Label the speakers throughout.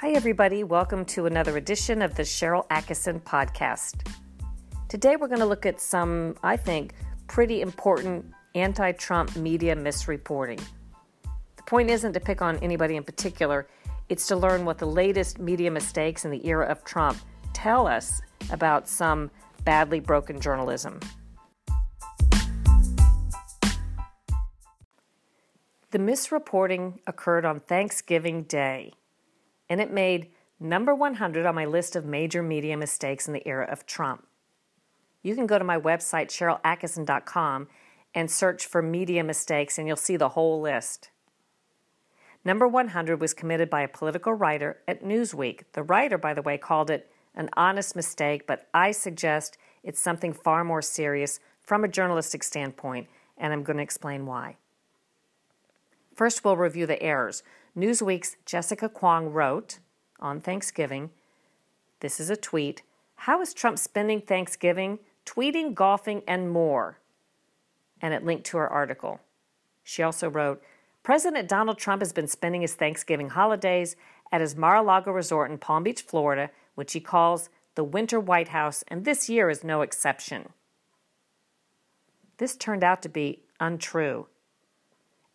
Speaker 1: Hi, everybody. Welcome to another edition of the Sharyl Attkisson podcast. Today, we're going to look at some, I think, pretty important anti Trump media misreporting. The point isn't to pick on anybody in particular, it's to learn what the latest media mistakes in the era of Trump tell us about some badly broken journalism. The misreporting occurred on Thanksgiving Day, and it made number 100 on my list of major media mistakes in the era of Trump. You can go to my website, SharylAttkisson.com, and search for media mistakes, and you'll see the whole list. Number 100 was committed by a political writer at Newsweek. The writer, by the way, called it an honest mistake, but I suggest it's something far more serious from a journalistic standpoint, and I'm going to explain why. First, we'll review the errors. Newsweek's Jessica Kwong wrote on Thanksgiving this is a tweet How is Trump spending Thanksgiving? Tweeting, golfing, and more. And it linked to her article. She also wrote President Donald Trump has been spending his Thanksgiving holidays at his Mar a Lago resort in Palm Beach, Florida, which he calls the Winter White House, and this year is no exception. This turned out to be untrue.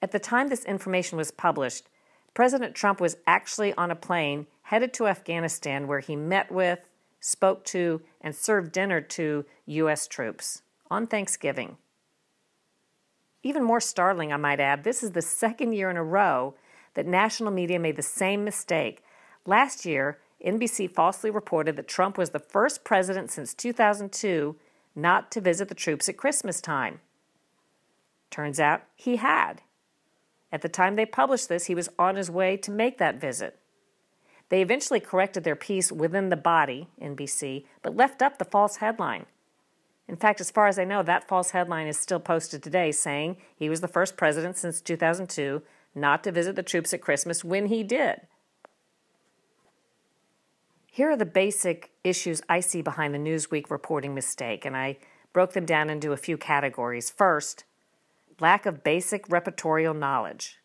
Speaker 1: At the time this information was published, President Trump was actually on a plane headed to Afghanistan where he met with, spoke to, and served dinner to U.S. troops on Thanksgiving. Even more startling, I might add, this is the second year in a row that national media made the same mistake. Last year, NBC falsely reported that Trump was the first president since 2002 not to visit the troops at Christmas time. Turns out he had. At the time they published this, he was on his way to make that visit. They eventually corrected their piece within the body, NBC, but left up the false headline. In fact, as far as I know, that false headline is still posted today saying he was the first president since 2002 not to visit the troops at Christmas when he did. Here are the basic issues I see behind the Newsweek reporting mistake, and I broke them down into a few categories. First, lack of basic reportorial knowledge.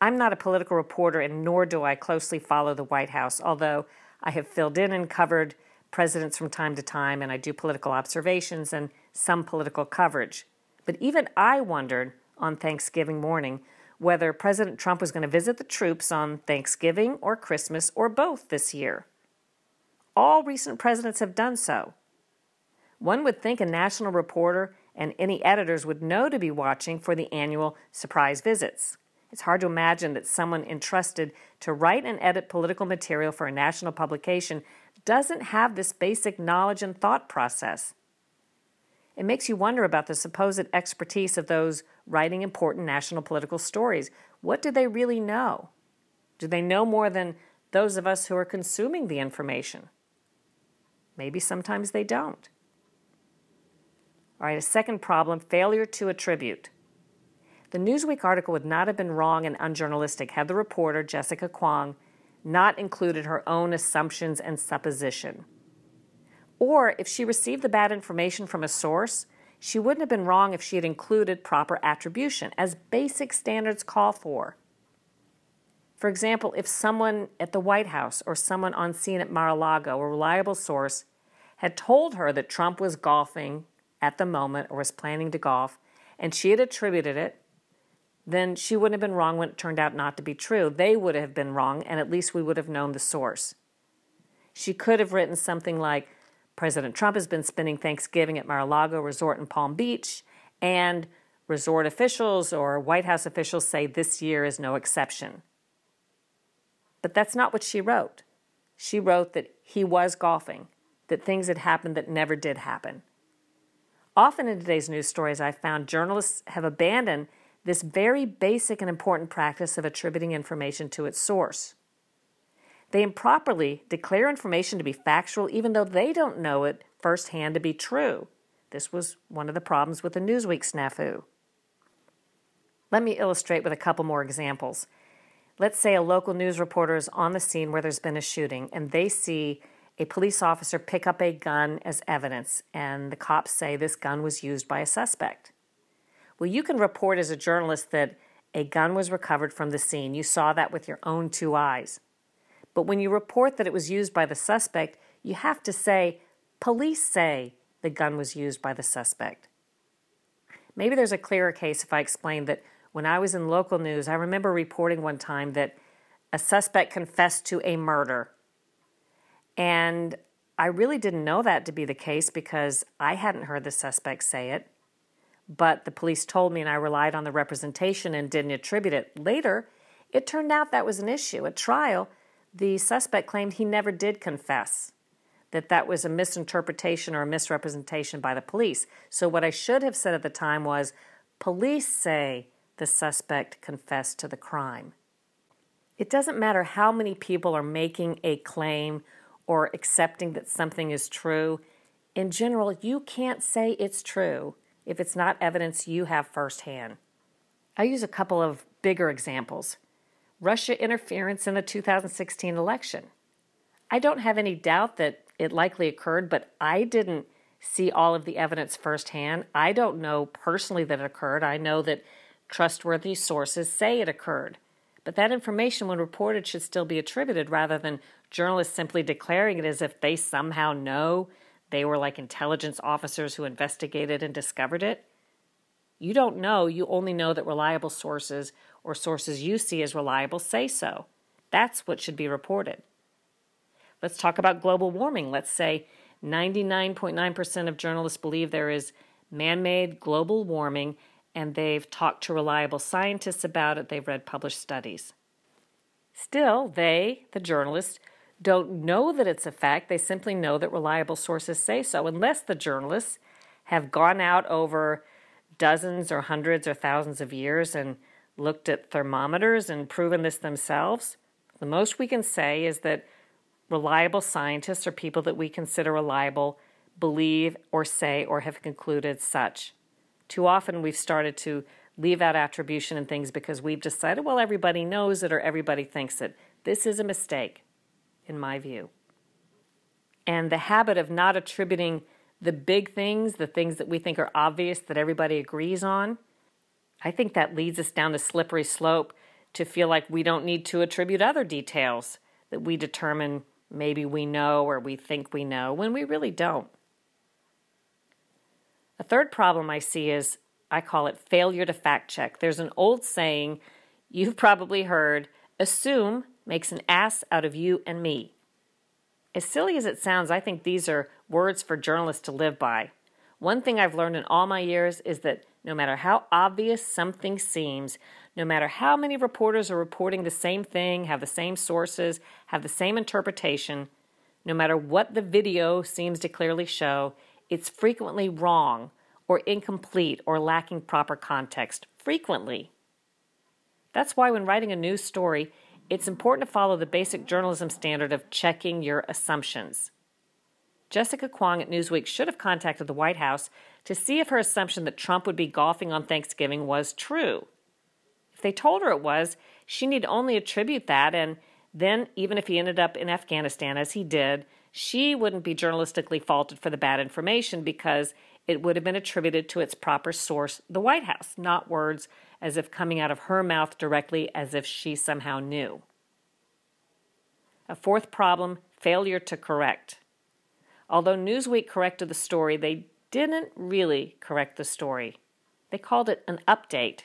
Speaker 1: I'm not a political reporter, and nor do I closely follow the White House, although I have filled in and covered presidents from time to time, and I do political observations and some political coverage. But even I wondered on Thanksgiving morning whether President Trump was going to visit the troops on Thanksgiving or Christmas or both this year. All recent presidents have done so. One would think a national reporter and any editors would know to be watching for the annual surprise visits. It's hard to imagine that someone entrusted to write and edit political material for a national publication doesn't have this basic knowledge and thought process. It makes you wonder about the supposed expertise of those writing important national political stories. What do they really know? Do they know more than those of us who are consuming the information? Maybe sometimes they don't. All right, a second problem failure to attribute. The Newsweek article would not have been wrong and unjournalistic had the reporter, Jessica Kwong, not included her own assumptions and supposition. Or if she received the bad information from a source, she wouldn't have been wrong if she had included proper attribution, as basic standards call for. For example, if someone at the White House or someone on scene at Mar a Lago, a reliable source, had told her that Trump was golfing at the moment or was planning to golf, and she had attributed it, then she wouldn't have been wrong when it turned out not to be true. They would have been wrong, and at least we would have known the source. She could have written something like President Trump has been spending Thanksgiving at Mar a Lago Resort in Palm Beach, and resort officials or White House officials say this year is no exception. But that's not what she wrote. She wrote that he was golfing, that things had happened that never did happen. Often in today's news stories, I've found journalists have abandoned this very basic and important practice of attributing information to its source. They improperly declare information to be factual even though they don't know it firsthand to be true. This was one of the problems with the Newsweek snafu. Let me illustrate with a couple more examples. Let's say a local news reporter is on the scene where there's been a shooting and they see a police officer pick up a gun as evidence, and the cops say this gun was used by a suspect. Well, you can report as a journalist that a gun was recovered from the scene. You saw that with your own two eyes. But when you report that it was used by the suspect, you have to say, police say the gun was used by the suspect. Maybe there's a clearer case if I explain that when I was in local news, I remember reporting one time that a suspect confessed to a murder. And I really didn't know that to be the case because I hadn't heard the suspect say it. But the police told me, and I relied on the representation and didn't attribute it. Later, it turned out that was an issue. At trial, the suspect claimed he never did confess, that that was a misinterpretation or a misrepresentation by the police. So, what I should have said at the time was police say the suspect confessed to the crime. It doesn't matter how many people are making a claim or accepting that something is true. In general, you can't say it's true if it's not evidence you have firsthand. I'll use a couple of bigger examples. Russia interference in the 2016 election. I don't have any doubt that it likely occurred, but I didn't see all of the evidence firsthand. I don't know personally that it occurred. I know that trustworthy sources say it occurred. But that information, when reported, should still be attributed rather than journalists simply declaring it as if they somehow know they were like intelligence officers who investigated and discovered it. You don't know, you only know that reliable sources or sources you see as reliable say so. That's what should be reported. Let's talk about global warming. Let's say 99.9% of journalists believe there is man made global warming, and they've talked to reliable scientists about it, they've read published studies. Still, they, the journalists, don't know that it's a fact. They simply know that reliable sources say so, unless the journalists have gone out over dozens or hundreds or thousands of years and looked at thermometers and proven this themselves. The most we can say is that reliable scientists or people that we consider reliable believe or say or have concluded such. Too often we've started to leave out attribution and things because we've decided, well, everybody knows it or everybody thinks it. This is a mistake, in my view. And the habit of not attributing the big things, the things that we think are obvious that everybody agrees on, I think that leads us down the slippery slope to feel like we don't need to attribute other details that we determine maybe we know or we think we know when we really don't. A third problem I see is I call it failure to fact check. There's an old saying you've probably heard assume makes an ass out of you and me. As silly as it sounds, I think these are words for journalists to live by. One thing I've learned in all my years is that no matter how obvious something seems, no matter how many reporters are reporting the same thing, have the same sources, have the same interpretation, no matter what the video seems to clearly show, it's frequently wrong or incomplete or lacking proper context. Frequently. That's why, when writing a news story, it's important to follow the basic journalism standard of checking your assumptions. Jessica Kwong at Newsweek should have contacted the White House to see if her assumption that Trump would be golfing on Thanksgiving was true. If they told her it was, she need only attribute that, and then, even if he ended up in Afghanistan, as he did, she wouldn't be journalistically faulted for the bad information because it would have been attributed to its proper source, the White House, not words as if coming out of her mouth directly as if she somehow knew. A fourth problem failure to correct. Although Newsweek corrected the story, they didn't really correct the story. They called it an update.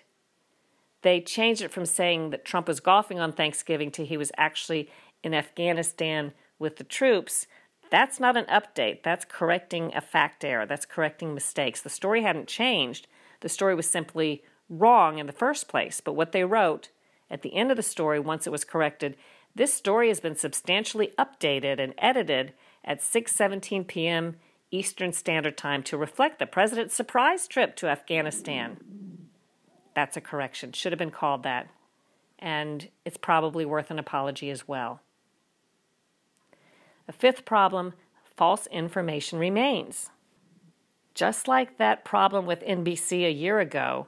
Speaker 1: They changed it from saying that Trump was golfing on Thanksgiving to he was actually in Afghanistan with the troops. That's not an update. That's correcting a fact error. That's correcting mistakes. The story hadn't changed. The story was simply wrong in the first place. But what they wrote at the end of the story, once it was corrected, this story has been substantially updated and edited at 6:17 p.m. Eastern Standard Time to reflect the president's surprise trip to Afghanistan. That's a correction. Should have been called that. And it's probably worth an apology as well. A fifth problem false information remains. Just like that problem with NBC a year ago,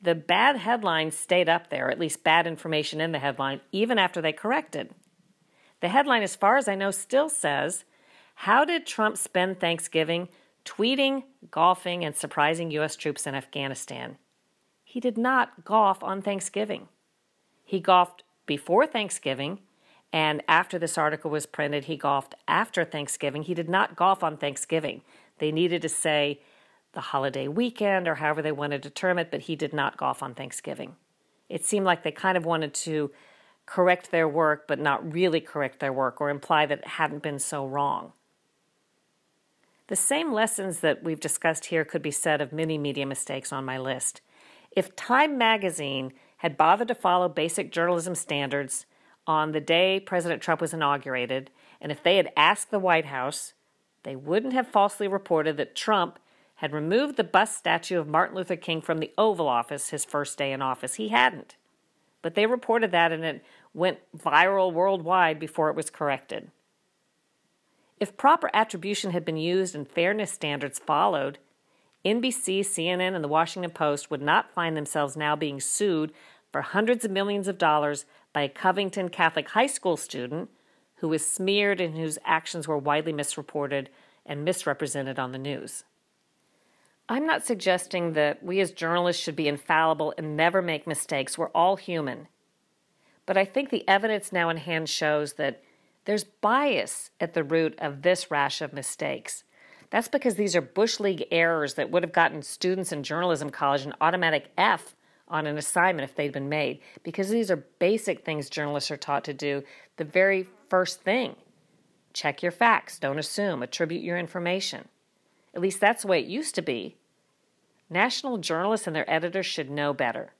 Speaker 1: the bad headlines stayed up there, at least bad information in the headline, even after they corrected. The headline, as far as I know, still says How did Trump spend Thanksgiving tweeting, golfing, and surprising U.S. troops in Afghanistan? He did not golf on Thanksgiving. He golfed before Thanksgiving And after this article was printed, he golfed after Thanksgiving. He did not golf on Thanksgiving. They needed to say the holiday weekend or however they wanted to term it, but he did not golf on Thanksgiving. It seemed like they kind of wanted to correct their work, but not really correct their work or imply that it hadn't been so wrong. The same lessons that we've discussed here could be said of many media mistakes on my list. If Time magazine had bothered to follow basic journalism standards on the day President Trump was inaugurated, and if they had asked the White House, they wouldn't have falsely reported that Trump had removed the bust statue of Martin Luther King from the Oval Office his first day in office. He hadn't. But they reported that and it went viral worldwide before it was corrected. If proper attribution had been used and fairness standards followed, NBC, CNN, and the Washington Post would not find themselves now being sued for hundreds of millions of dollars by a Covington Catholic high school student who was smeared and whose actions were widely misreported and misrepresented on the news. I'm not suggesting that we as journalists should be infallible and never make mistakes. We're all human. But I think the evidence now in hand shows that there's bias at the root of this rash of mistakes. That's because these are Bush League errors that would have gotten students in journalism college an automatic F on an assignment if they'd been made, because these are basic things journalists are taught to do. The very first thing check your facts, don't assume, attribute your information. At least that's the way it used to be. National journalists and their editors should know better.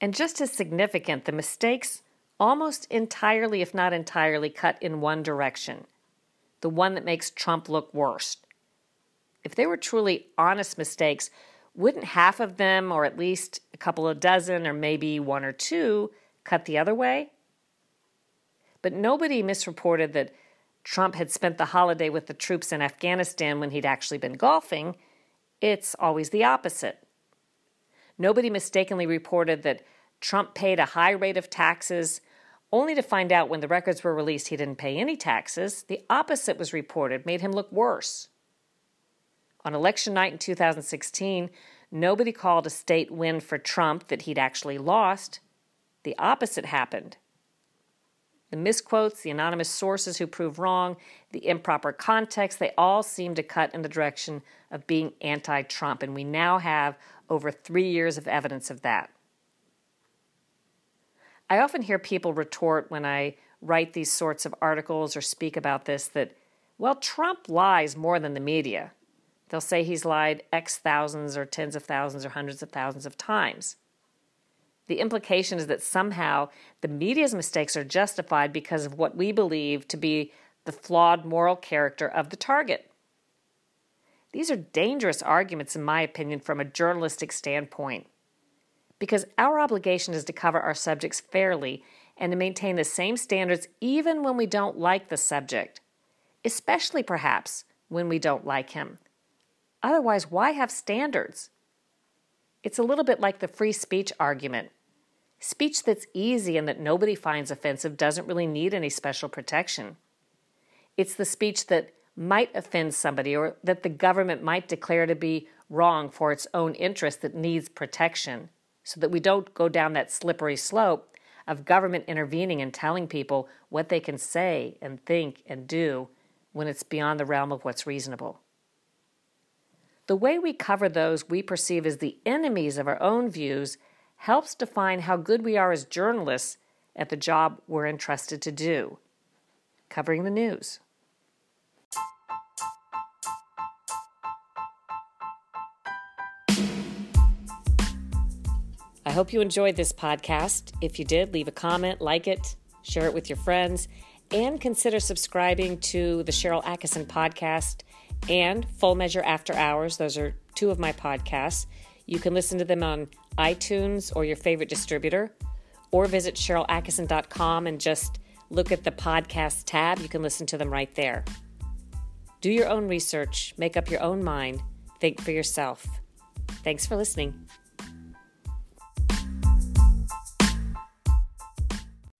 Speaker 1: And just as significant, the mistakes almost entirely, if not entirely, cut in one direction the one that makes Trump look worse. If they were truly honest mistakes, wouldn't half of them, or at least a couple of dozen, or maybe one or two, cut the other way? But nobody misreported that Trump had spent the holiday with the troops in Afghanistan when he'd actually been golfing. It's always the opposite. Nobody mistakenly reported that Trump paid a high rate of taxes only to find out when the records were released he didn't pay any taxes. The opposite was reported, made him look worse. On election night in 2016, nobody called a state win for Trump that he'd actually lost. The opposite happened. The misquotes, the anonymous sources who prove wrong, the improper context, they all seem to cut in the direction of being anti Trump, and we now have over three years of evidence of that. I often hear people retort when I write these sorts of articles or speak about this that, well, Trump lies more than the media. They'll say he's lied X thousands or tens of thousands or hundreds of thousands of times. The implication is that somehow the media's mistakes are justified because of what we believe to be the flawed moral character of the target. These are dangerous arguments, in my opinion, from a journalistic standpoint because our obligation is to cover our subjects fairly and to maintain the same standards even when we don't like the subject, especially perhaps when we don't like him. Otherwise, why have standards? It's a little bit like the free speech argument. Speech that's easy and that nobody finds offensive doesn't really need any special protection. It's the speech that might offend somebody or that the government might declare to be wrong for its own interest that needs protection so that we don't go down that slippery slope of government intervening and telling people what they can say and think and do when it's beyond the realm of what's reasonable. The way we cover those we perceive as the enemies of our own views helps define how good we are as journalists at the job we're entrusted to do covering the news. I hope you enjoyed this podcast. If you did, leave a comment, like it, share it with your friends, and consider subscribing to the Sharyl Attkisson podcast and Full Measure After Hours. Those are two of my podcasts. You can listen to them on iTunes or your favorite distributor, or visit SharylAttkisson.com and just look at the podcast tab. You can listen to them right there. Do your own research, make up your own mind, think for yourself. Thanks for listening.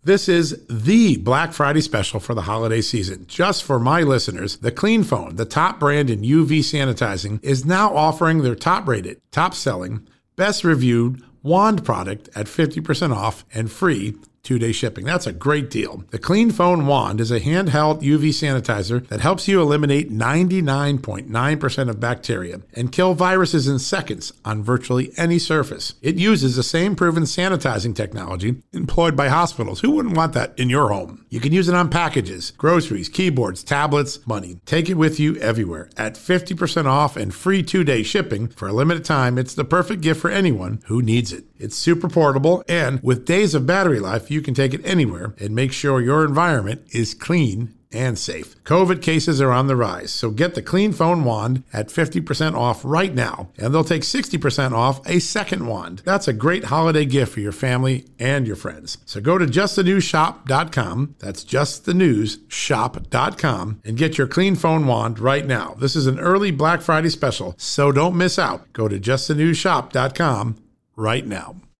Speaker 2: This is the Black Friday special for the holiday season. Just for my listeners, the Clean Phone, the top brand in UV sanitizing, is now offering their top rated, top selling, best reviewed wand product at 50% off and free two day shipping. That's a great deal. The Clean Phone Wand is a handheld UV sanitizer that helps you eliminate 99.9% of bacteria and kill viruses in seconds on virtually any surface. It uses the same proven sanitizing technology employed by hospitals. Who wouldn't want that in your home? You can use it on packages, groceries, keyboards, tablets, money. Take it with you everywhere at 50% off and free two day shipping for a limited time. It's the perfect gift for anyone who needs it. It's super portable, and with days of battery life, you can take it anywhere and make sure your environment is clean and safe. COVID cases are on the rise, so get the Clean Phone Wand at 50% off right now, and they'll take 60% off a second wand. That's a great holiday gift for your family and your friends. So go to justthenewsshop.com, that's justthenewsshop.com, and get your Clean Phone Wand right now. This is an early Black Friday special, so don't miss out. Go to justthenewsshop.com right now.